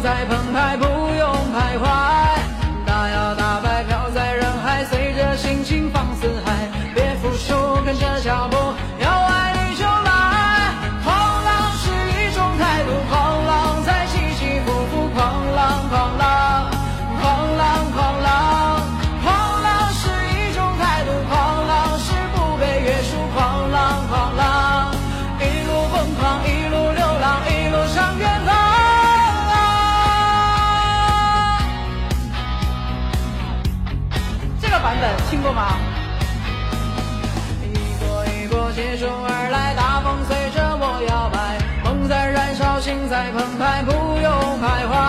在澎湃，不用徘徊，大摇大摆飘在人海，随着心情放肆嗨，别服输，跟着脚步。版本听过吗？一波一波接踵而来，大风随着我摇摆，梦在燃烧，心在澎湃，不用徘徊。